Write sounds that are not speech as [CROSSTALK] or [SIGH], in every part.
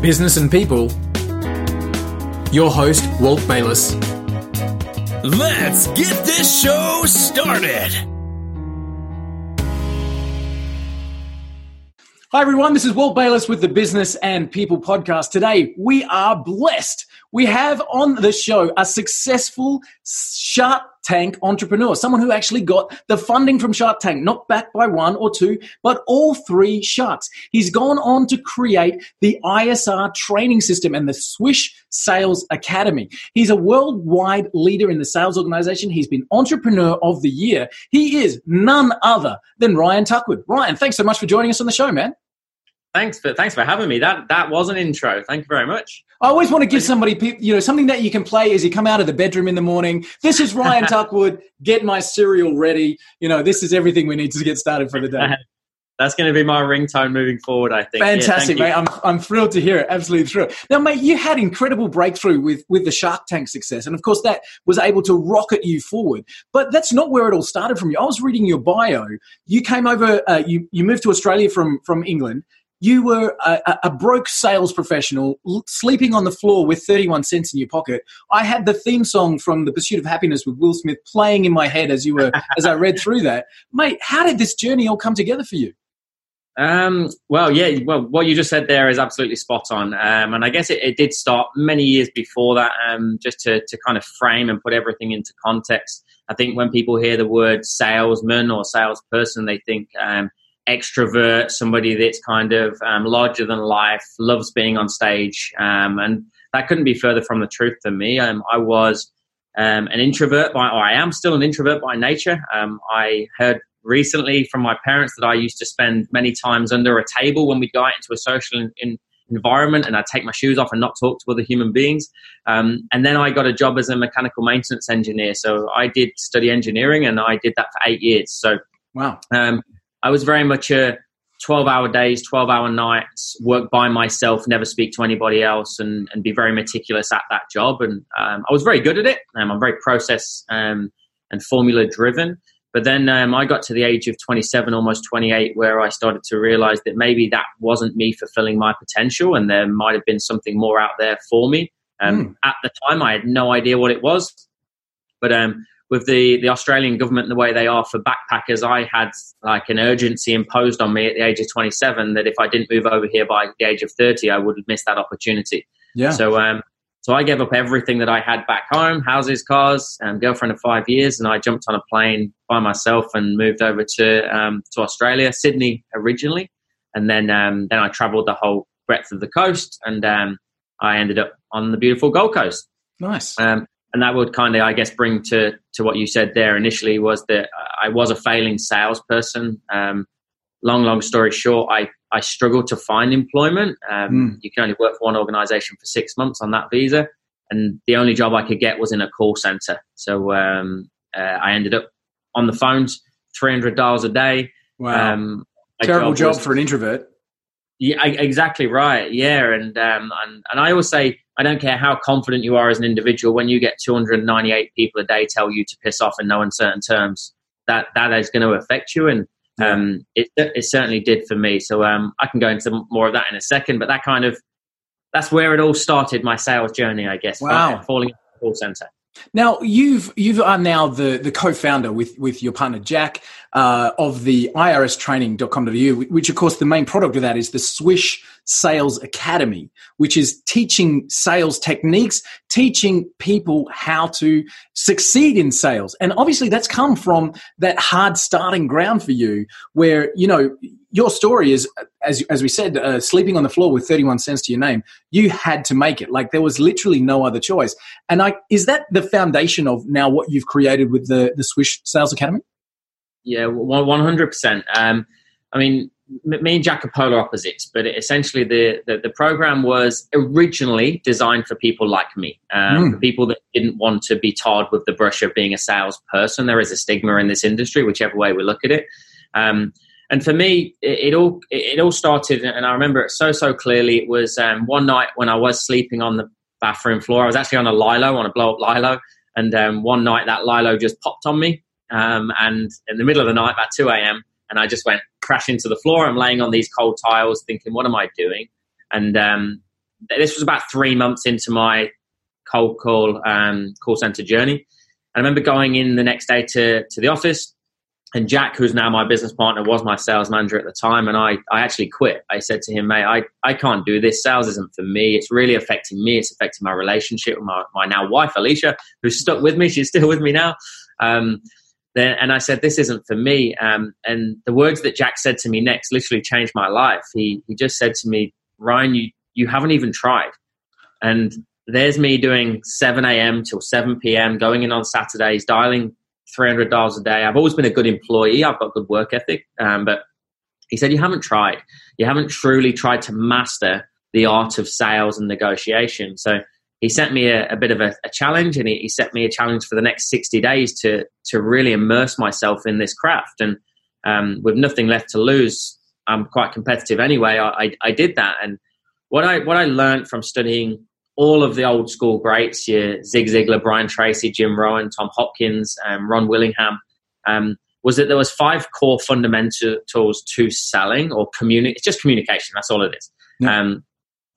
business and people. Your host, Walt Bayliss. Let's get this show started. Hi, everyone. This is Walt Bayliss with the Business and People podcast. Today, we are blessed. We have on the show a successful Shark Tank entrepreneur, someone who actually got the funding from Shark Tank, not backed by one or two, but all three sharks. He's gone on to create the ISR training system and the Swish Sales Academy. He's a worldwide leader in the sales organization. He's been Entrepreneur of the Year. He is none other than Ryan Tuckwood. Ryan, thanks so much for joining us on the show, man. Thanks for thanks for having me. That that was an intro. Thank you very much. I always want to give somebody, you know, something that you can play as you come out of the bedroom in the morning. This is Ryan [LAUGHS] Tuckwood. Get my cereal ready. You know, this is everything we need to get started for the day. [LAUGHS] That's going to be my ringtone moving forward. I think. Fantastic, yeah, mate. I'm I'm thrilled to hear it. Absolutely thrilled. Now, mate, you had incredible breakthrough with with the Shark Tank success, and of course, that was able to rocket you forward. But that's not where it all started from you. I was reading your bio. You came over. Uh, you you moved to Australia from from England you were a, a, broke sales professional sleeping on the floor with 31 cents in your pocket. I had the theme song from The Pursuit of Happiness with Will Smith playing in my head as you were as I read through that. [LAUGHS] Mate, how did this journey all come together for you? Um, well, yeah, well, what you just said there is absolutely spot on. Um, and I guess it, it, did start many years before that, um, just to, to kind of frame and put everything into context. I think when people hear the word salesman or salesperson, they think, um, extrovert, somebody that's kind of um, larger than life, loves being on stage, um, and that couldn't be further from the truth than me. Um, I was um, an introvert by, or I am still an introvert by nature. Um, I heard recently from my parents that I used to spend many times under a table when we'd go out into a social in, in environment and I'd take my shoes off and not talk to other human beings. Um, and then I got a job as a mechanical maintenance engineer. So I did study engineering and I did that for eight years. So wow. Um, I was very much a 12 hour days, 12 hour nights, work by myself, never speak to anybody else, and, and be very meticulous at that job. And um, I was very good at it. Um, I'm very process um, and formula driven. But then um, I got to the age of 27, almost 28, where I started to realize that maybe that wasn't me fulfilling my potential and there might have been something more out there for me. Mm. At the time, I had no idea what it was. But um, with the, the Australian government and the way they are for backpackers, I had like an urgency imposed on me at the age of 27 that if I didn't move over here by the age of 30, I would have missed that opportunity. Yeah. So, um, so I gave up everything that I had back home, houses, cars, um, girlfriend of five years, and I jumped on a plane by myself and moved over to um, to Australia, Sydney originally, and then um, then I travelled the whole breadth of the coast, and um, I ended up on the beautiful Gold Coast. Nice. Um, and that would kind of, I guess, bring to to what you said there initially was that I was a failing salesperson. Um, long, long story short, I I struggled to find employment. Um, mm. You can only work for one organization for six months on that visa, and the only job I could get was in a call center. So um, uh, I ended up on the phones, three hundred dollars a day. Wow, um, terrible job, job was, for an introvert. Yeah, exactly right. Yeah, and um, and and I always say I don't care how confident you are as an individual. When you get 298 people a day tell you to piss off in no uncertain terms, that that is going to affect you, and um, it it certainly did for me. So um, I can go into more of that in a second, but that kind of that's where it all started. My sales journey, I guess. Wow, falling into the call center. Now you've you are now the the co-founder with with your partner Jack uh, of the irstraining.com.au, which of course the main product of that is the Swish Sales Academy, which is teaching sales techniques, teaching people how to succeed in sales. And obviously that's come from that hard starting ground for you where, you know, your story is, as, as we said, uh, sleeping on the floor with 31 cents to your name. You had to make it. Like there was literally no other choice. And I, is that the foundation of now what you've created with the, the Swish Sales Academy? Yeah, one hundred percent. Um, I mean, me and Jack are polar opposites, but essentially the, the, the program was originally designed for people like me, um, mm. for people that didn't want to be tarred with the brush of being a salesperson. There is a stigma in this industry, whichever way we look at it. Um, and for me, it, it, all it all started, and I remember it so so clearly. It was um, one night when I was sleeping on the bathroom floor. I was actually on a lilo, on a blow up lilo, and um, one night that lilo just popped on me, um, and in the middle of the night, about 2 a.m., and I just went crash into the floor. I'm laying on these cold tiles thinking, what am I doing? And um, this was about three months into my cold call um, call center journey. I remember going in the next day to to the office, and Jack, who's now my business partner, was my sales manager at the time, and I I actually quit. I said to him, "Mate, I I can't do this. Sales isn't for me. It's really affecting me. It's affecting my relationship with my my now wife Alicia, who's stuck with me. She's still with me now." Um, and I said, "This isn't for me." Um, and the words that Jack said to me next literally changed my life. He he just said to me, "Ryan, you you haven't even tried." And there's me doing 7 a.m. till 7 p.m., going in on Saturdays, dialing $300 a day. I've always been a good employee. I've got good work ethic. Um, but he said, You haven't tried. You haven't truly tried to master the art of sales and negotiation. So he sent me a, a bit of a, a challenge and he, he, set me a challenge for the next 60 days to, to really immerse myself in this craft. And um, with nothing left to lose, I'm quite competitive anyway. I, I, I did that. And what I, what I learned from studying all of the old school greats, your Zig Ziglar, Brian Tracy, Jim Rohn Tom Hopkins, um, Ron Willingham, um, was that there was five core fundamentals to selling or community. It's just communication. That's all it is. Yeah. Um,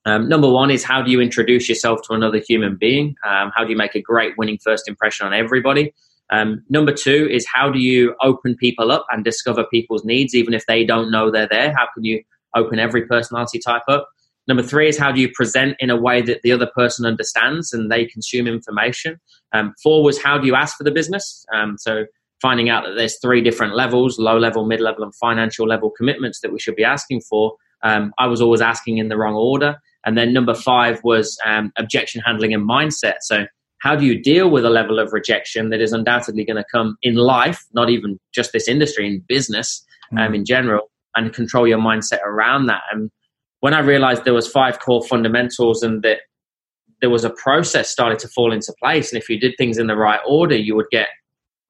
um, number one is how do you introduce yourself to another human being? Um, how do you make a great winning first impression on everybody? Um, number two is how do you open people up and discover people's needs, even if they don't know they're there? How can you open every personality type up? Number three is how do you present in a way that the other person understands and they consume information. Um, four was how do you ask for the business. Um, so finding out that there's three different levels: low level, mid level, and financial level commitments that we should be asking for. Um, I was always asking in the wrong order. And then number five was um, objection handling and mindset. So how do you deal with a level of rejection that is undoubtedly going to come in life, not even just this industry, in business mm. in general, and control your mindset around that. And when I realized there was five core fundamentals and that there was a process started to fall into place, and if you did things in the right order, you would get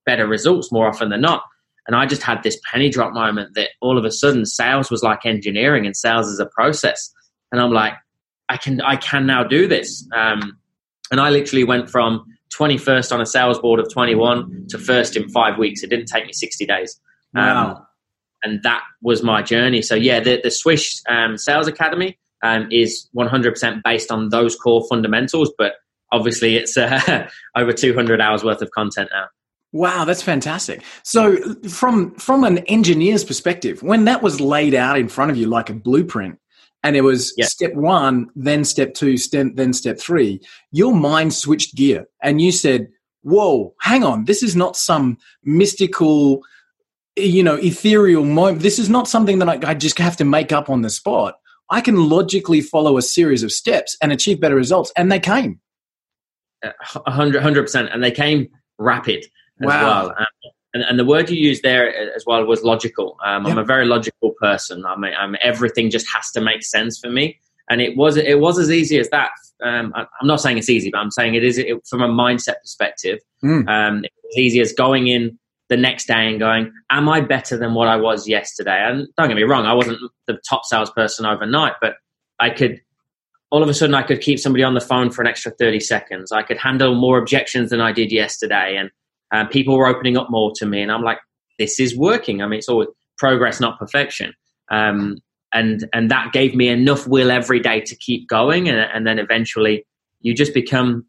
better results more often than not. And I just had this penny drop moment that all of a sudden sales was like engineering and sales is a process. And I'm like, I can I can now do this. Um, and I literally went from 21st on a sales board of 21 to first in five weeks. It didn't take me 60 days. Um, wow and that was my journey. So yeah, the the Swish um, Sales Academy um, is 100% based on those core fundamentals, but obviously it's uh, [LAUGHS] over 200 hours worth of content now. Wow, that's fantastic. So from from an engineer's perspective, when that was laid out in front of you like a blueprint, and it was yeah. step one, then step two, step, then step three, your mind switched gear and you said, whoa, hang on, this is not some mystical you know, ethereal moment. This is not something that I, I just have to make up on the spot. I can logically follow a series of steps and achieve better results, and they came. Uh, a hundred percent, and they came rapid as wow. well. Um, And, and, the word you used there as well was logical. Um, I'm a very logical person. I mean, I'm, everything just has to make sense for me, and it was it was as easy as that. Um, I, am not saying it's easy, but I'm saying it is it, from a mindset perspective. Mm. Um, it's easy as going in the next day and going, Am I better than what I was yesterday? And don't get me wrong, I wasn't the top salesperson overnight, but I could all of a sudden I could keep somebody on the phone for an extra 30 seconds. I could handle more objections than I did yesterday. And uh, people were opening up more to me. And I'm like, this is working. I mean, it's all progress, not perfection. Um, and, and that gave me enough will every day to keep going. And, and then eventually you just become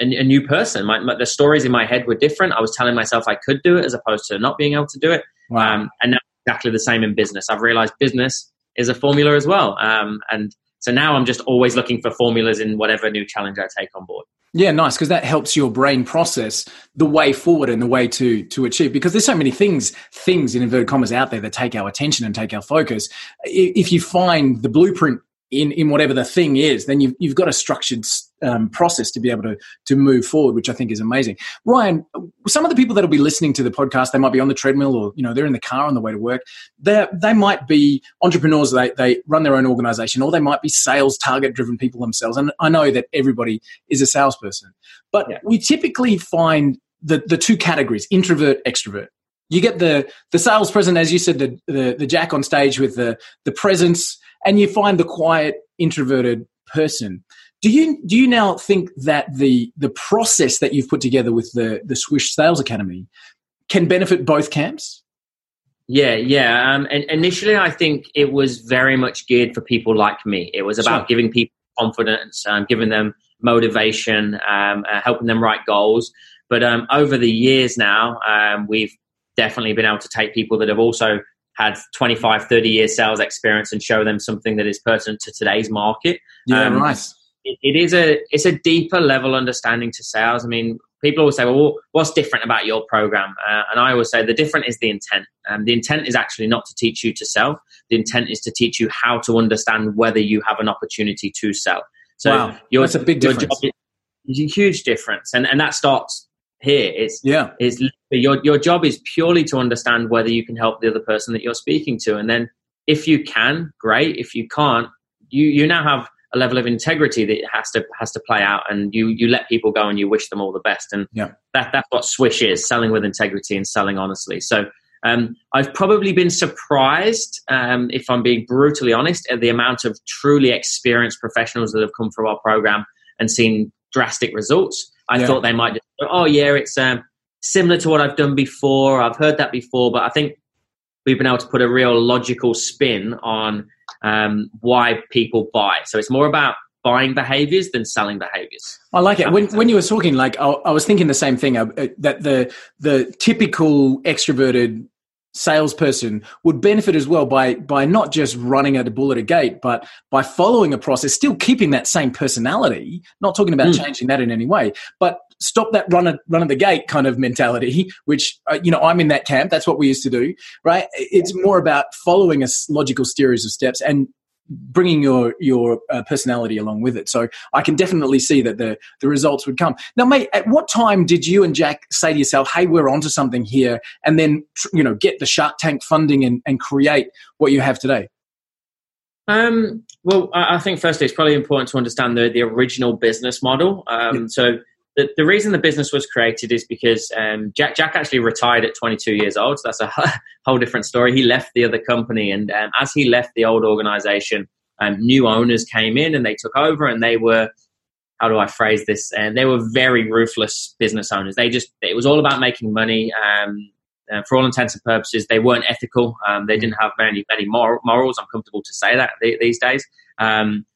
a, a new person. My, my, the stories in my head were different. I was telling myself I could do it as opposed to not being able to do it. Wow. Um, and now exactly the same in business. I've realized business is a formula as well. Um, and so now I'm just always looking for formulas in whatever new challenge I take on board. Yeah, nice because that helps your brain process the way forward and the way to to achieve. Because there's so many things, things in inverted commas out there that take our attention and take our focus. If you find the blueprint in in whatever the thing is, then you've you've got a structured um, process to be able to to move forward, which I think is amazing. Ryan, some of the people that'll be listening to the podcast, they might be on the treadmill or you know they're in the car on the way to work. They they might be entrepreneurs. They they run their own organization, or they might be sales target driven people themselves. And I know that everybody is a salesperson, but yeah. we typically find the the two categories: introvert, extrovert you get the the salesperson, as you said, the, the, the jack on stage with the the presence and you find the quiet introverted person do you do you now think that the the process that you've put together with the the swish sales academy can benefit both camps yeah yeah um, and initially i think it was very much geared for people like me it was about sure. giving people confidence, um, giving them motivation, um, uh, helping them write goals. But um, over the years now, um, we've definitely been able to take people that have also had 25, 30 years sales experience and show them something that is pertinent to today's market. Yeah, um, nice. It, it is a it's a deeper level understanding to sales. I mean, people always say, "Well, what's different about your program?" Uh, and I always say the different is the intent. Um, the intent is actually not to teach you to sell. The intent is to teach you how to understand whether you have an opportunity to sell. So wow, your, that's a big difference. A huge difference, and and that starts here. It's yeah, it's your your job is purely to understand whether you can help the other person that you're speaking to, and then if you can, great. If you can't, you you now have a level of integrity that has to has to play out, and you you let people go and you wish them all the best, and yeah, that that's what Swish is: selling with integrity and selling honestly. So. Um, I've probably been surprised, um, if I'm being brutally honest, at the amount of truly experienced professionals that have come through our program and seen drastic results. I yeah. thought they might just, oh yeah, it's um, similar to what I've done before. I've heard that before, but I think we've been able to put a real logical spin on um, why people buy. So it's more about buying behaviors than selling behaviors. I like it. When, when you were talking, like I, I was thinking the same thing uh, uh, that the the typical extroverted salesperson would benefit as well by by not just running at a bull at a gate, but by following a process, still keeping that same personality. Not talking about mm. changing that in any way, but stop that run at run at the gate kind of mentality. Which uh, you know I'm in that camp. That's what we used to do, right? It's more about following a logical series of steps and bringing your your uh, personality along with it. So I can definitely see that the the results would come. Now, mate, at what time did you and Jack say to yourself, "Hey, we're onto something here," and then you know get the Shark Tank funding and, and create what you have today? Um, well, I think firstly, it's probably important to understand the the original business model. Um, yeah. So the, the reason the business was created is because um, Jack Jack actually retired at 22 years old. So that's a [LAUGHS] whole different story. He left the other company, and um, as he left the old organization, um, new owners came in and they took over, and they were how do I phrase this? And they were very ruthless business owners. They just it was all about making money. Um, for all intents and purposes, they weren't ethical. Um, they didn't have many many morals. I'm comfortable to say that these days. Um,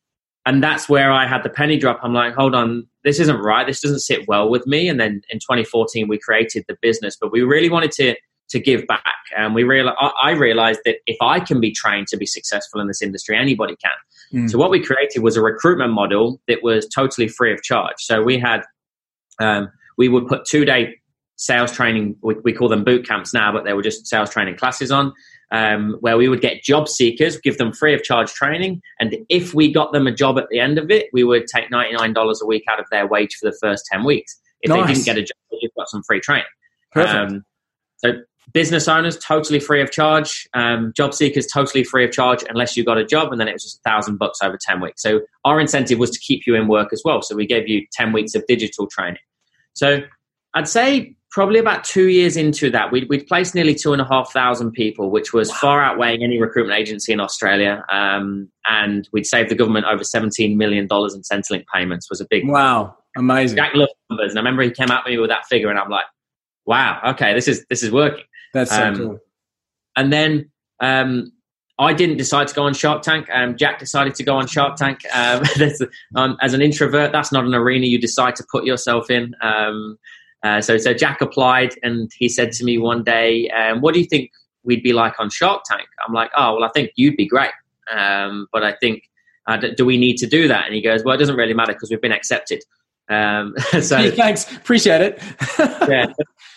and that's where I had the penny drop. I'm like, hold on, this isn't right. This doesn't sit well with me. And then in 2014, we created the business, but we really wanted to to give back. And we real I realized that if I can be trained to be successful in this industry, anybody can. Mm. So what we created was a recruitment model that was totally free of charge. So we had um, we would put two day sales training. We, we call them boot camps now, but they were just sales training classes on um, where we would get job seekers, give them free of charge training, and if we got them a job at the end of it, we would take ninety nine dollars a week out of their wage for the first ten weeks. If nice. they didn't get a job, they just got some free training. Um, so business owners totally free of charge, um, job seekers totally free of charge unless you got a job, and then it was just a thousand bucks over ten weeks. So our incentive was to keep you in work as well. So we gave you ten weeks of digital training. So I'd say probably about two years into that, we'd, we'd placed nearly two and a half thousand people, which was wow. far outweighing any recruitment agency in Australia. Um, and we'd saved the government over $17 million in Centrelink payments was a big. Wow. Amazing. Jack loved numbers. And I remember he came at me with that figure and I'm like, wow, okay, this is, this is working. That's so um, cool. And then, um, I didn't decide to go on Shark Tank. Um, Jack decided to go on Shark Tank. Um, [LAUGHS] um, as an introvert, that's not an arena you decide to put yourself in. Uh, so, so Jack applied, and he said to me one day, um, "What do you think we'd be like on Shark Tank?" I'm like, "Oh, well, I think you'd be great, um, but I think uh, do we need to do that?" And he goes, "Well, it doesn't really matter because we've been accepted." Um, [LAUGHS] so [LAUGHS] thanks, appreciate it. [LAUGHS] yeah,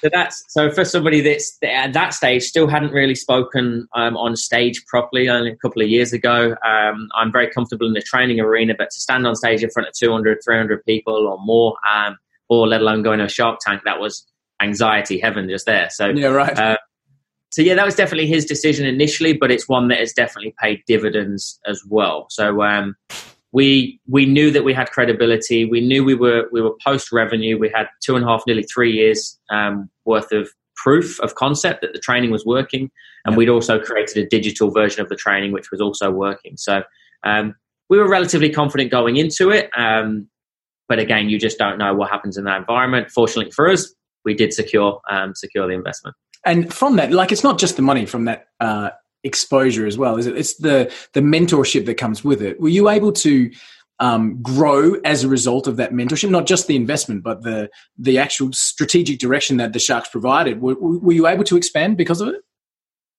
so that's so for somebody that's at that stage still hadn't really spoken um, on stage properly only a couple of years ago. Um, I'm very comfortable in the training arena, but to stand on stage in front of 200, 300 people or more, um, or let alone going to a Shark Tank. That was anxiety heaven just there. So yeah, right. Uh, so yeah, that was definitely his decision initially, but it's one that has definitely paid dividends as well. So um, we we knew that we had credibility. We knew we were we were post revenue. We had two and a half, nearly three years um, worth of proof of concept that the training was working, and we'd also created a digital version of the training which was also working. So um, we were relatively confident going into it. Um, but again, you just don't know what happens in that environment. Fortunately for us, we did secure um, secure the investment. And from that, like it's not just the money from that uh, exposure as well, is it? It's the the mentorship that comes with it. Were you able to um, grow as a result of that mentorship, not just the investment, but the the actual strategic direction that the Sharks provided. Were, were you able to expand because of it?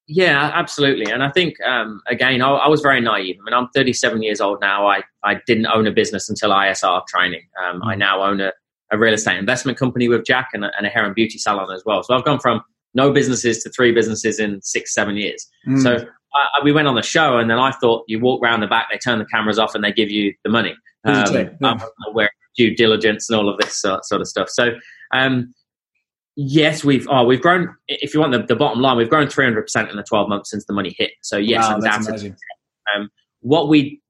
Yeah, absolutely. And I think, um, again, I, I, was very naive. I mean, I'm 37 years old now. I, I didn't own a business until ISR training. Um, mm. I now own a, a, real estate investment company with Jack and a, and a, hair and beauty salon as well. So I've gone from no businesses to three businesses in six, seven years. Mm. So I, we went on the show, and then I thought you walk around the back, they turn the cameras off, and they give you the money. Um, yeah. where due diligence and all of this sort, sort of stuff. So, um, yes, we've oh, we've grown. If you want the, the bottom line, we've grown three hundred percent in the twelve months since the money hit. So yes, wow, that's amazing. Um, what we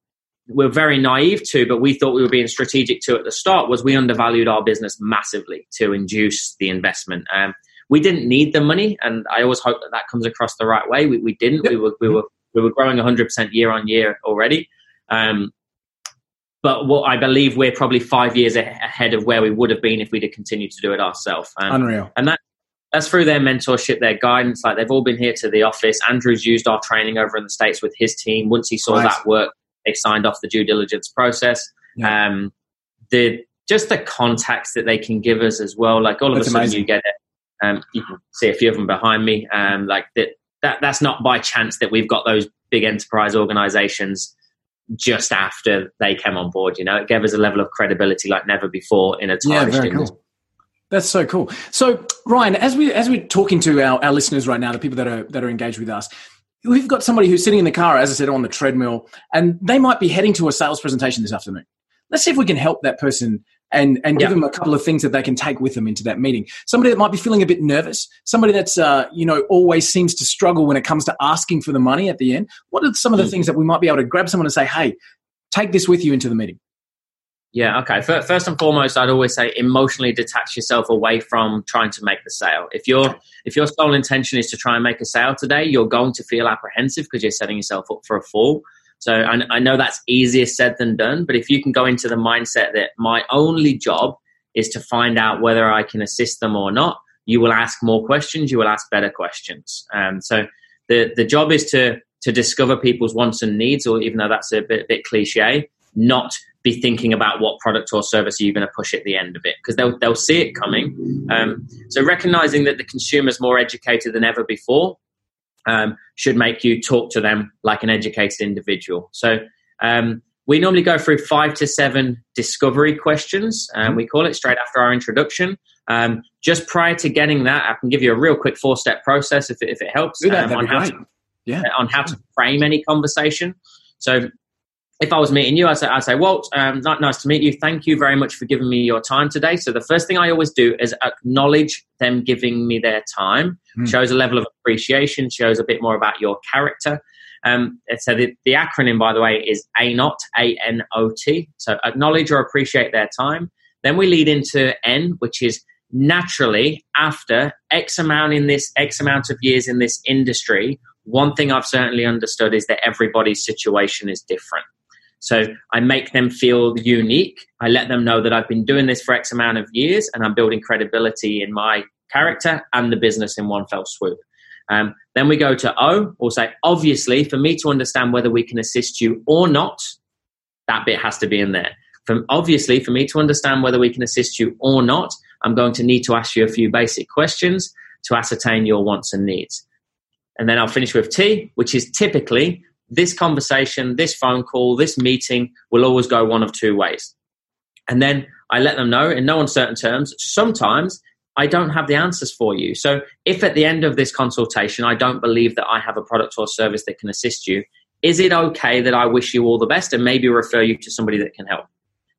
we're very naive to, but we thought we were being strategic to at the start was we undervalued our business massively to induce the investment. Um, we didn't need the money, and I always hope that that comes across the right way. We, we didn't. Yep. We were we were we were growing 100 percent year on year already. Um, but what I believe we're probably five years ahead of where we would have been if we'd have continued to do it ourselves. Um, Unreal. And that that's through their mentorship, their guidance. Like they've all been here to the office. Andrew's used our training over in the states with his team. Once he saw that work, they signed off the due diligence process. Yeah. Um, the just the contacts that they can give us as well. Like all of that's a sudden amazing. you get it um, you can see a few of them behind me. Um, like that, that, that's not by chance that we've got those big enterprise organizations just after they came on board. You know, it gave us a level of credibility like never before in a tarnished yeah, industry. Cool. That's so cool. So, Ryan, as we as we're talking to our, our listeners right now, the people that are that are engaged with us, we've got somebody who's sitting in the car, as I said, on the treadmill, and they might be heading to a sales presentation this afternoon. Let's see if we can help that person and and give them a couple of things that they can take with them into that meeting. Somebody that might be feeling a bit nervous, somebody that's uh, you know always seems to struggle when it comes to asking for the money at the end. What are some of the mm. things that we might be able to grab someone and say, "Hey, take this with you into the meeting"? Yeah, okay. First and foremost, I'd always say emotionally detach yourself away from trying to make the sale. If your if your sole intention is to try and make a sale today, you're going to feel apprehensive because you're setting yourself up for a fall. So I, I know that's easier said than done, but if you can go into the mindset that my only job is to find out whether I can assist them or not, you will ask more questions, you will ask better questions. Um, so the, the job is to, to discover people's wants and needs, or even though that's a bit, bit cliche, not be thinking about what product or service you're you going to push at the end of it because they'll, they'll see it coming. Um, so recognizing that the consumer is more educated than ever before um, should make you talk to them like an educated individual. So um, we normally go through five to seven discovery questions, and um, we call it straight after our introduction. Um, just prior to getting that, I can give you a real quick four step process if it, if it helps that, um, on, how to, yeah. on how to frame any conversation. So if I was meeting you, I'd say, I'd say Walt, um, nice to meet you. Thank you very much for giving me your time today. So the first thing I always do is acknowledge them giving me their time. Mm. Shows a level of appreciation, shows a bit more about your character. Um, so the, the acronym, by the way, is ANOT, A-N-O-T. So acknowledge or appreciate their time. Then we lead into N, which is naturally after X amount in this, X amount of years in this industry, one thing I've certainly understood is that everybody's situation is different. So I make them feel unique. I let them know that I've been doing this for X amount of years and I'm building credibility in my character and the business in one fell swoop. Um, then we go to O. We'll say, obviously, for me to understand whether we can assist you or not, that bit has to be in there. From obviously, for me to understand whether we can assist you or not, I'm going to need to ask you a few basic questions to ascertain your wants and needs. And then I'll finish with T, which is typically this conversation, this phone call, this meeting will always go one of two ways. And then I let them know in no uncertain terms, sometimes I don't have the answers for you. So if at the end of this consultation I don't believe that I have a product or service that can assist you, is it okay that I wish you all the best and maybe refer you to somebody that can help?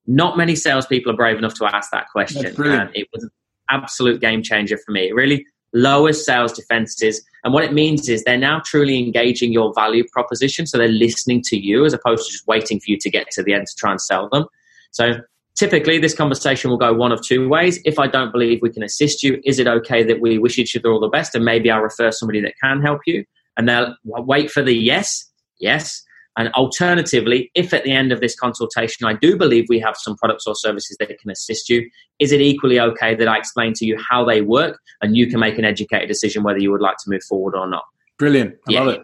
Not many salespeople are brave enough to ask that question. And it was an absolute game changer for me. It really lowers sales defenses. And what it means is they're now truly engaging your value proposition. So they're listening to you as opposed to just waiting for you to get to the end to try and sell them. So typically this conversation will go one of two ways. If I don't believe we can assist you, is it okay that we wish each other all the best and maybe I'll refer somebody that can help you? And they'll wait for the yes, yes. And alternatively, if at the end of this consultation I do believe we have some products or services that can assist you, is it equally okay that I explain to you how they work and you can make an educated decision whether you would like to move forward or not? Brilliant. I yeah. love it.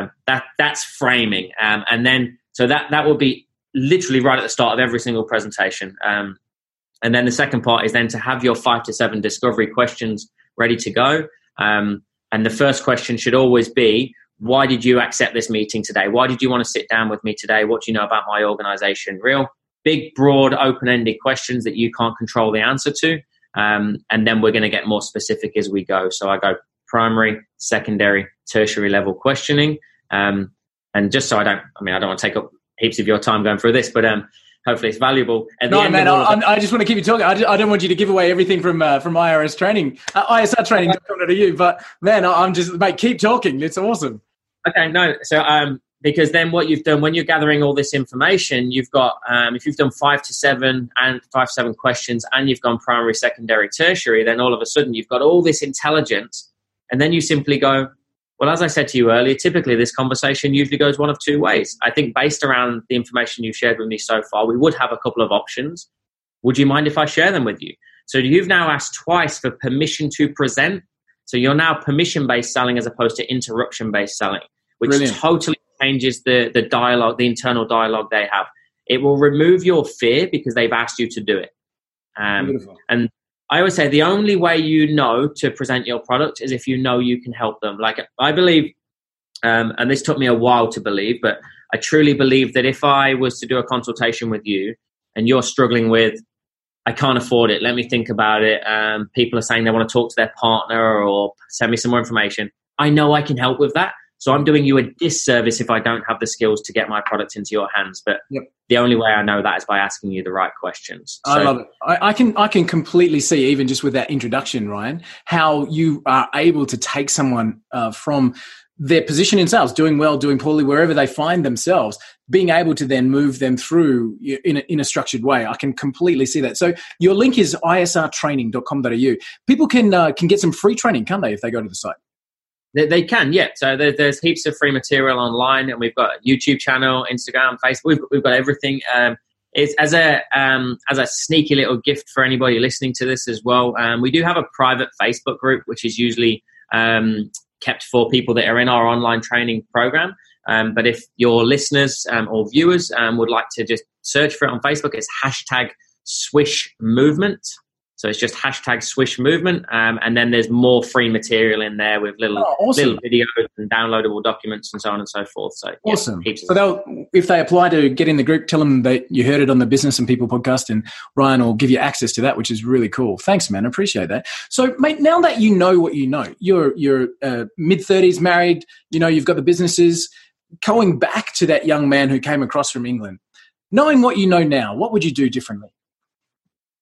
Um, that that's framing. Um, and then so that that will be literally right at the start of every single presentation. Um, and then the second part is then to have your five to seven discovery questions ready to go. Um, and the first question should always be, why did you accept this meeting today? Why did you want to sit down with me today? What do you know about my organization? Real big, broad, open ended questions that you can't control the answer to. Um, and then we're going to get more specific as we go. So I go primary, secondary, tertiary level questioning. Um, and just so I don't, I mean, I don't want to take up heaps of your time going through this, but um, hopefully it's valuable. At no, man, I, I, just want to keep you talking. I, just, I, don't want you to give away everything from uh, from IRS training, uh, ISR training [LAUGHS] to you. But man, I'm just mate, keep talking. It's awesome. Okay, no, so um, because then what you've done when you're gathering all this information, you've got um, if you've done five to seven and five seven questions, and you've gone primary, secondary, tertiary, then all of a sudden you've got all this intelligence, and then you simply go, well, as I said to you earlier, typically this conversation usually goes one of two ways. I think based around the information you've shared with me so far, we would have a couple of options. Would you mind if I share them with you? So you've now asked twice for permission to present. So you're now permission based selling as opposed to interruption based selling, which Brilliant. totally changes the, the dialogue, the internal dialogue they have. It will remove your fear because they've asked you to do it. Um, and I always say the only way you know to present your product is if you know you can help them. Like I believe, um, and this took me a while to believe, but I truly believe that if I was to do a consultation with you and you're struggling with, I can't afford it, let me think about it. Um, people are saying they want to talk to their partner or send me some more information. I know I can help with that. So I'm doing you a disservice if I don't have the skills to get my product into your hands. But yep. the only way I know that is by asking you the right questions. So, I love it. I, I, can I can completely see even just with that introduction, Ryan, how you are able to take someone uh, from their position in sales, doing well, doing poorly, wherever they find themselves, being able to then move them through in a, in a structured way. I can completely see that. So your link is isrtraining.com.au. People can uh, can get some free training, can't they, if they go to the site? They, they can, yeah. So there, there's heaps of free material online, and we've got YouTube channel, Instagram, Facebook. We've, we've got everything. Um, it's as a um, as a sneaky little gift for anybody listening to this as well. Um, we do have a private Facebook group, which is usually um, kept for people that are in our online training program. Um, but if your listeners um, or viewers um, would like to just search for it on Facebook, it's hashtag Swish Movement. So it's just hashtag swish movement. Um, and then there's more free material in there with little oh, awesome. little videos and downloadable documents and so on and so forth. So awesome. Yeah, so they'll, if they apply to get in the group, tell them that you heard it on the Business and People podcast and Ryan will give you access to that, which is really cool. Thanks, man. I appreciate that. So mate, now that you know what you know, you're, you're uh, mid thirties married, you know, you've got the businesses going back to that young man who came across from England, knowing what you know now, what would you do differently?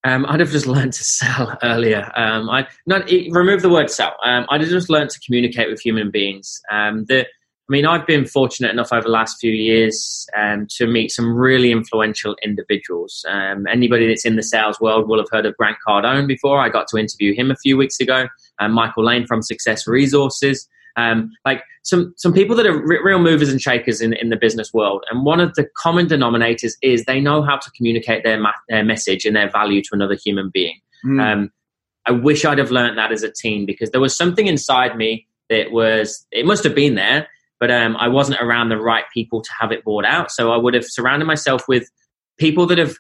Um, I'd have just [LAUGHS] learned to sell earlier. Um, I not remove the word sell. Um, I'd have just learned to communicate with human beings. Um, the, I mean, I've been fortunate enough over the last few years um, to meet some really influential individuals. Um, anybody that's in the sales world will have heard of Grant Cardone before. I got to interview him a few weeks ago. Michael Lane from Success Resources. Um, like some some people that are r- real movers and shakers in in the business world, and one of the common denominators is they know how to communicate their ma- their message and their value to another human being. Mm. Um, I wish I'd have learned that as a teen because there was something inside me that was it must have been there, but um, I wasn't around the right people to have it brought out. So I would have surrounded myself with people that have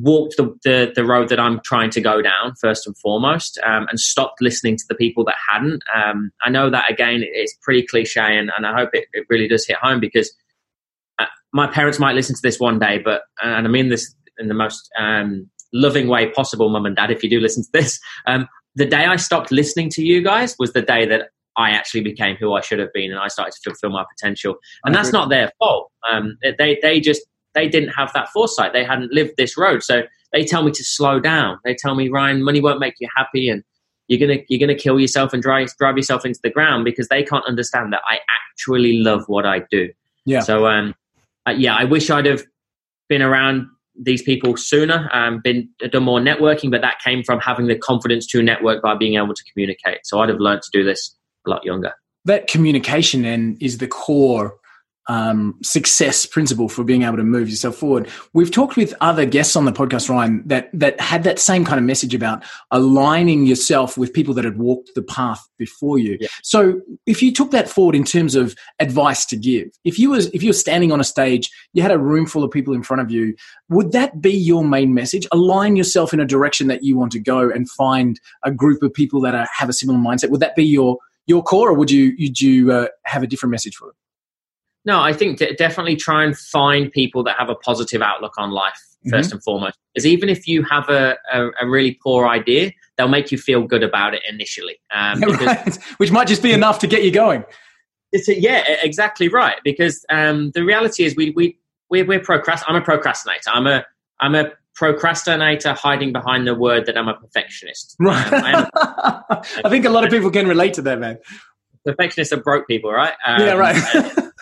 walked the, the, the, road that I'm trying to go down first and foremost um, and stopped listening to the people that hadn't. Um, I know that again, it's pretty cliche and, and I hope it, it, really does hit home because uh, my parents might listen to this one day, but, and I mean this in the most um, loving way possible, mum and dad, if you do listen to this. Um, the day I stopped listening to you guys was the day that I actually became who I should have been and I started to fulfill my potential. And that's not their fault. Um, they, they just they didn't have that foresight. They hadn't lived this road. So they tell me to slow down. They tell me, Ryan, money won't make you happy and you're gonna you're gonna kill yourself and drive drive yourself into the ground because they can't understand that I actually love what I do. Yeah. So um, uh, yeah, I wish I'd have been around these people sooner, and been done more networking, but that came from having the confidence to network by being able to communicate. So I'd have learned to do this a lot younger. That communication then is the core um, success principle for being able to move yourself forward. We've talked with other guests on the podcast, Ryan, that that had that same kind of message about aligning yourself with people that had walked the path before you. Yeah. So, if you took that forward in terms of advice to give, if you was if you were standing on a stage, you had a room full of people in front of you, would that be your main message? Align yourself in a direction that you want to go and find a group of people that are, have a similar mindset. Would that be your your core, or would you would you uh, have a different message for them? No, I think definitely try and find people that have a positive outlook on life 1st mm-hmm. and foremost. Because even if you have a, a, a, really poor idea, they'll make you feel good about it initially. Um, yeah, [LAUGHS] right. Which might just be enough to get you going. It's a, yeah, exactly right. Because um, the reality is, we we we're, we're procrast- I'm a procrastinator. I'm a I'm a procrastinator hiding behind the word that I'm a perfectionist. Right. Um, I [LAUGHS] think a lot of people can relate to that, man. Perfectionists are broke people, right? Um, yeah, right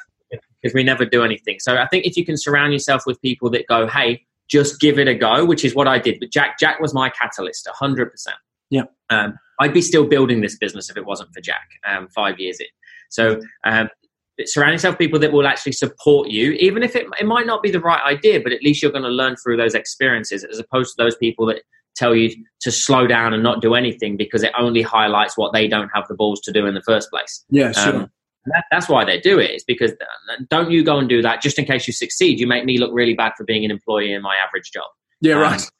because we never do anything. So I think if you can surround yourself with people that go, hey, just give it a go, which is what I did. But Jack, Jack was my catalyst, hundred percent. Yeah. Um, I'd be still building this business if it wasn't for Jack. Um, five years in. So um, surround yourself with people that will actually support you, even if it, it might not be the right idea, but at least you're going to learn through those experiences, as opposed to those people that tell you to slow down and not do anything because it only highlights what they don't have the balls to do in the first place. Yeah, sure. Um, that, that's why they do it. Is because uh, don't you go and do that just in case you succeed. You make me look really bad for being an employee in my average job. Yeah, um, right.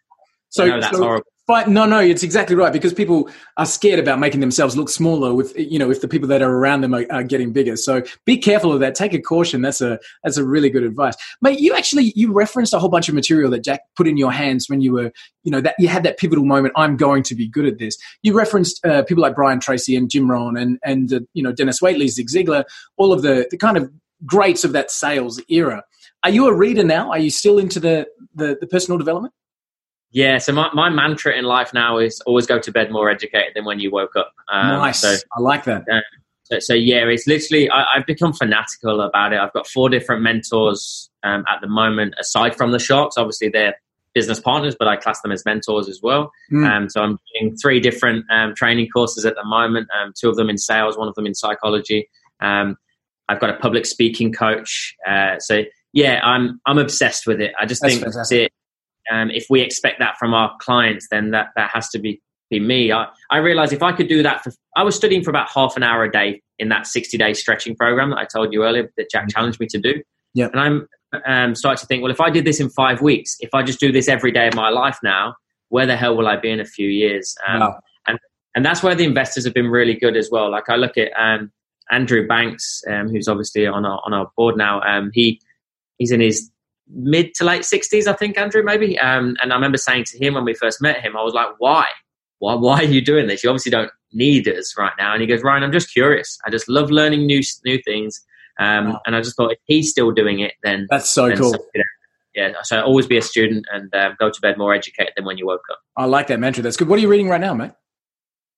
So, that's so, horrible. But no, no, it's exactly right because people are scared about making themselves look smaller with you know if the people that are around them are, are, getting bigger. So be careful of that. Take a caution. That's a that's a really good advice. Mate, you actually you referenced a whole bunch of material that Jack put in your hands when you were you know that you had that pivotal moment. I'm going to be good at this. You referenced uh, people like Brian Tracy and Jim Rohn and and uh, you know Dennis Waitley, Zig Ziglar, all of the the kind of greats of that sales era. Are you a reader now? Are you still into the, the, the personal development? Yeah, so my, my mantra in life now is always go to bed more educated than when you woke up. Um, nice. So, I like that. Uh, so, so, yeah, it's literally, I, have become fanatical about it. I've got four different mentors um, at the moment, aside from the Sharks. Obviously, they're business partners, but I class them as mentors as well. Mm. Um, so I'm doing three different um, training courses at the moment, um, two of them in sales, one of them in psychology. Um, I've got a public speaking coach. Uh, so yeah, I'm I'm obsessed with it. I just That's think fantastic. Um, if we expect that from our clients, then that, that has to be, be me. I, I realized if I could do that for, I was studying for about half an hour a day in that 60 day stretching program that I told you earlier that Jack mm-hmm. challenged me to do. Yeah. And I'm um, starting to think, well, if I did this in five weeks, if I just do this every day of my life now, where the hell will I be in a few years? Um, wow. And and that's where the investors have been really good as well. Like I look at um, Andrew Banks, um, who's obviously on our on our board now. Um, he he's in his mid to late 60s, I think, Andrew, maybe. Um, and I remember saying to him when we first met him, I was like, why? Why, why are you doing this? You obviously don't need us right now. And he goes, Ryan, I'm just curious. I just love learning new new things. Um, wow. And I just thought if he's still doing it, then that's so then cool. yeah, so always be a student and uh, go to bed more educated than when you woke up. I like that mantra. That's good. What are you reading right now, mate?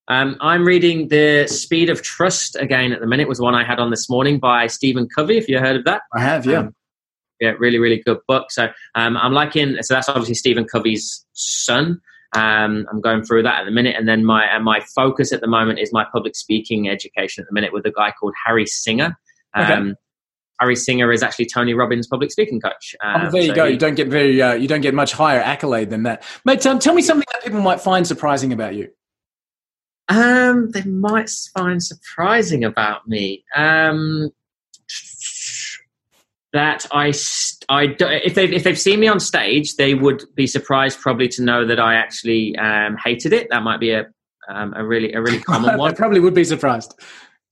Um, I'm reading The Speed of Trust again at the minute. was one I had on this morning by Stephen Covey. If you heard of that, I have. Yeah, um, yeah, really, really good book. So um, I'm liking. So that's obviously Stephen Covey's son. Um, I'm going through that at the minute, and then my and my focus at the moment is my public speaking education at the minute with a guy called Harry Singer. Um, okay. Harry Singer is actually Tony Robbins' public speaking coach. Um, oh, there you so go. He, you don't get very, uh, you don't get much higher accolade than that, mate. Um, tell me something that people might find surprising about you. Um, they might find surprising about me. Um, that I, I if they've if they've seen me on stage, they would be surprised probably to know that I actually um, hated it. That might be a um, a really a really common [LAUGHS] one. I probably would be surprised.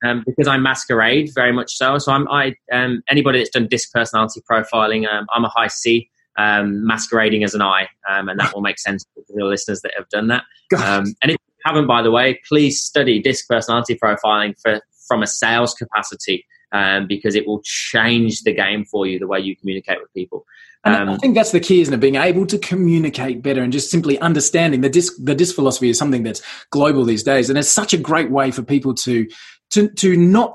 Um, because I masquerade very much so. So I'm I um, anybody that's done disc personality profiling, um, I'm a high C, um, masquerading as an I, um, and that will make sense to the listeners that have done that. Um, and if you haven't, by the way, please study disc personality profiling for from a sales capacity um, because it will change the game for you the way you communicate with people. Um, I think that's the key, isn't it? Being able to communicate better and just simply understanding the disc. The disc philosophy is something that's global these days, and it's such a great way for people to to to not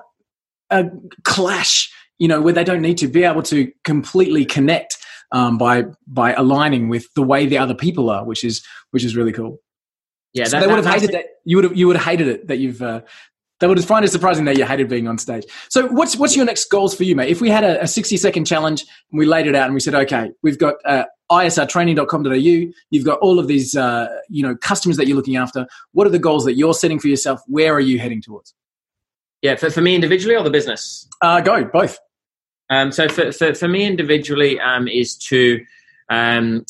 uh, clash. You know, where they don't need to be able to completely connect um, by by aligning with the way the other people are, which is which is really cool. Yeah, so that, they would have hated that. You would have you would have hated it that you've uh, They would find it surprising that you hated being on stage. So, what's what's your next goals for you, mate? If we had a, a sixty second challenge and we laid it out and we said, okay, we've got uh, isrtraining.com.au, you've got all of these, uh, you know, customers that you're looking after. What are the goals that you're setting for yourself? Where are you heading towards? Yeah, for, for me individually or the business? Uh, go both. Um, so for, for, for me individually um, is to um,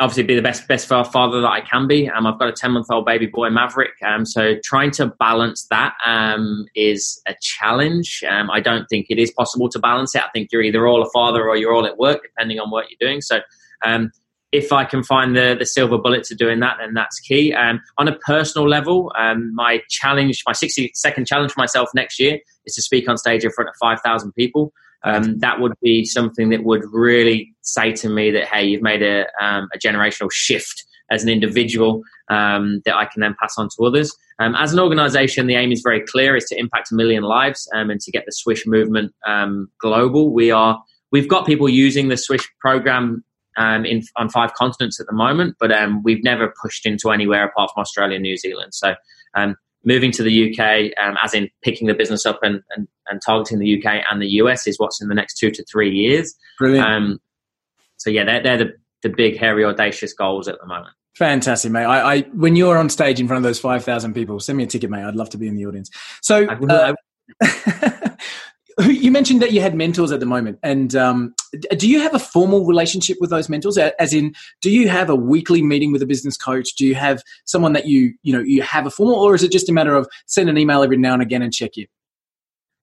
obviously be the best best father that I can be. Um, I've got a ten month old baby boy Maverick, um, so trying to balance that um, is a challenge. Um, I don't think it is possible to balance it. I think you're either all a father or you're all at work, depending on what you're doing. So. Um, if I can find the, the silver bullet to doing that, then that's key. Um, on a personal level, my challenge, my 60 second challenge for myself next year is to speak on stage in front of 5,000 people um, that would be something that would really say to me that hey you've made a, um, a generational shift as an individual um, that i can then pass on to others. Um, as an organization the aim is very clear is to impact a million lives um, and to get the swish movement um, global. We are we've got people using the swish program in, on five continents at the moment but we've never pushed into anywhere apart from australia and new zealand. So moving to the UK, um, as in picking the business up and, and, and, targeting the UK and the US, is what's in the next two to three years. Brilliant. Um, so yeah, they're, they're the, the big, hairy, audacious goals at the moment. Fantastic, mate. I, I when you're on stage in front of those five thousand people, send me a ticket, mate. I'd love to be in the audience. So, uh, [LAUGHS] you mentioned that you had mentors at the moment, and um, do you have a formal relationship with those mentors? As in, do you have a weekly meeting with a business coach? Do you have someone that you you know you have a formal, or is it just a matter of send an email every now and again and check in?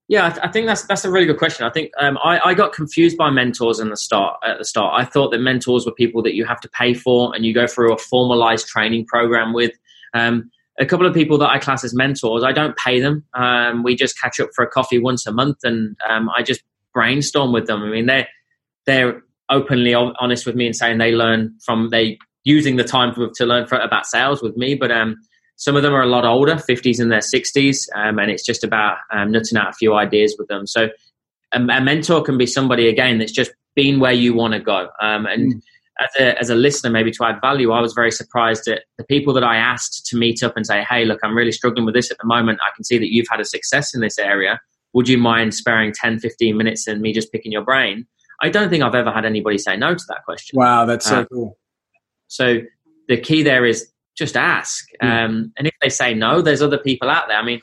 Yeah, I, th- I think that's that's a really good question. I think um, I, I, got confused by mentors in the start. At the start, I thought that mentors were people that you have to pay for and you go through a formalized training program with. Um, a couple of people that I class as mentors, I don't pay them. Um, we just catch up for a coffee once a month, and um, I just brainstorm with them. I mean, they're they're openly honest with me and saying they learn from they using the time to learn for, about sales with me. But um, some of them are a lot older, fifties and their sixties, um, and it's just about um, nutting out a few ideas with them. So a, a, mentor can be somebody again that's just been where you want to go, um, and. Mm as a, as a listener, maybe to add value, I was very surprised at the people that I asked to meet up and say, hey, look, I'm really struggling with this at the moment. I can see that you've had a success in this area. Would you mind sparing 10, 15 minutes and me just picking your brain? I don't think I've ever had anybody say no to that question. Wow, that's so uh, cool. So the key there is just ask. Mm. Um, and if they say no, there's other people out there. I mean,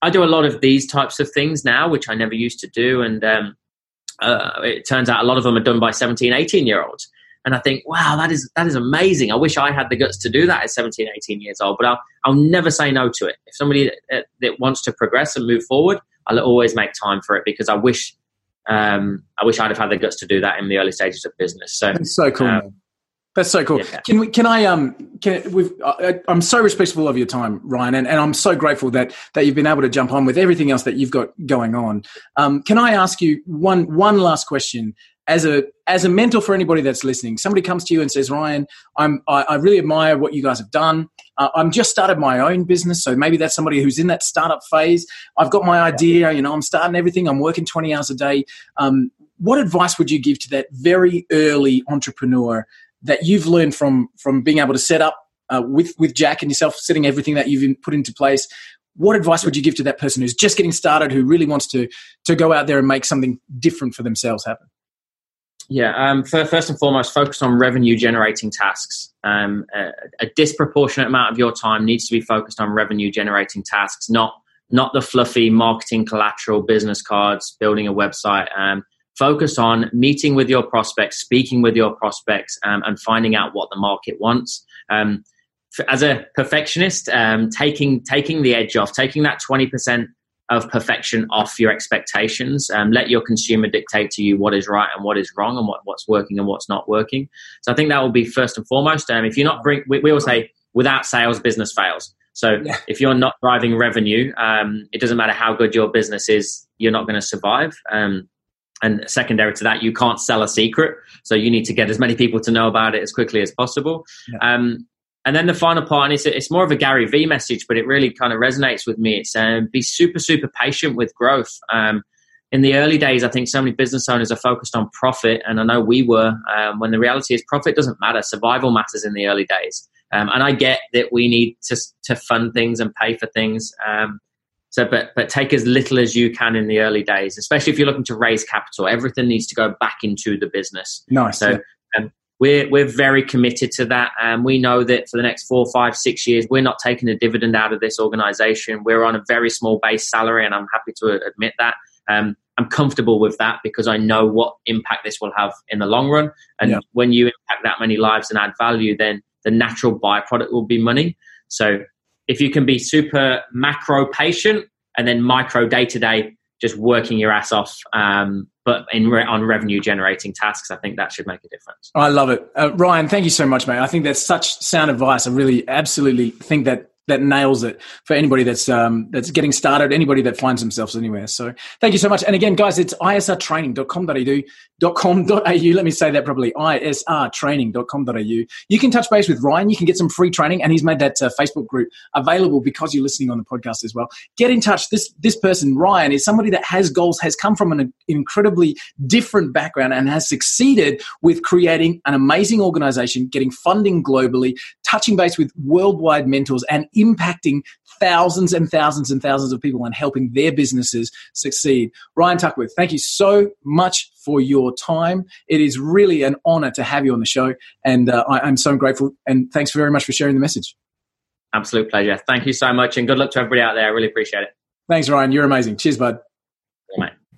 I do a lot of these types of things now, which I never used to do. And um, uh, it turns out a lot of them are done by 17, 18 year olds and I think, wow, that is that is amazing. I wish I had the guts to do that at 17, 18 years old, but I'll, I'll never say no to it. If somebody that, that wants to progress and move forward, I'll always make time for it because I wish um, I wish I'd have had the guts to do that in the early stages of business. So That's so cool. Um, that's so cool. Yeah. Can we? Can I? Um. Can we've? I, am so respectful of your time, Ryan, and, and I'm so grateful that that you've been able to jump on with everything else that you've got going on. Um. Can I ask you one one last question? As a as a mentor for anybody that's listening, somebody comes to you and says, "Ryan, I'm I, I really admire what you guys have done. Uh, I'm just started my own business, so maybe that's somebody who's in that startup phase. I've got my idea, you know, I'm starting everything. I'm working 20 hours a day. Um, what advice would you give to that very early entrepreneur that you've learned from from being able to set up uh, with with Jack and yourself, setting everything that you've put into place? What advice would you give to that person who's just getting started, who really wants to to go out there and make something different for themselves happen? Yeah, um, first and foremost, focus on revenue generating tasks. Um, a, a, disproportionate amount of your time needs to be focused on revenue generating tasks, not not the fluffy marketing collateral, business cards, building a website. Um, focus on meeting with your prospects, speaking with your prospects, um, and finding out what the market wants. Um, as a perfectionist, um, taking taking the edge off, taking that twenty percent of perfection off your expectations. Um, let your consumer dictate to you what is right and what is wrong and what, what's working and what's not working. So I think that will be first and foremost. Um, if you're not bring, we, we all say without sales, business fails. So yeah. if you're not driving revenue, um, it doesn't matter how good your business is, you're not going to survive. Um, and secondary to that, you can't sell a secret. So you need to get as many people to know about it as quickly as possible. Yeah. Um, and then the final part, and it's, it's more of a Gary Vee message, but it really kind of resonates with me. It's um, be super, super patient with growth. Um, in the early days, I think so many business owners are focused on profit, and I know we were. Um, when the reality is, profit doesn't matter. Survival matters in the early days. Um, and I get that we need to to fund things and pay for things. Um, So, but but take as little as you can in the early days, especially if you're looking to raise capital. Everything needs to go back into the business. Nice. So. yeah. Um, we're, we're very committed to that. And we know that for the next four, five, six years, we're not taking a dividend out of this organization. We're on a very small base salary, and I'm happy to admit that. Um, I'm comfortable with that because I know what impact this will have in the long run. And Yeah. when you impact that many lives and add value, then the natural byproduct will be money. So if you can be super macro patient and then micro day to day, just working your ass off, um, but in re- on revenue generating tasks, I think that should make a difference. I love it. Uh, Ryan, thank you so much, mate. I think that's such sound advice. I really absolutely think that that nails it for anybody that's um, that's getting started, anybody that finds themselves anywhere. So thank you so much. And again, guys, it's isrtraining.com.au. Let me say that properly. isrtraining.com.au. You can touch base with Ryan. You can get some free training, and he's made that uh, Facebook group available because you're listening on the podcast as well. Get in touch. This this person, Ryan, is somebody that has goals, has come from an incredibly different background, and has succeeded with creating an amazing organization, getting funding globally, touching base with worldwide mentors, and impacting thousands and thousands and thousands of people and helping their businesses succeed. Ryan Tuckwood, thank you so much for your time. It is really an honor to have you on the show, and uh, I, I'm so grateful. And thanks very much for sharing the message. Absolute pleasure. Thank you so much, and good luck to everybody out there. I really appreciate it. Thanks, Ryan. You're amazing. Cheers, bud. Mate.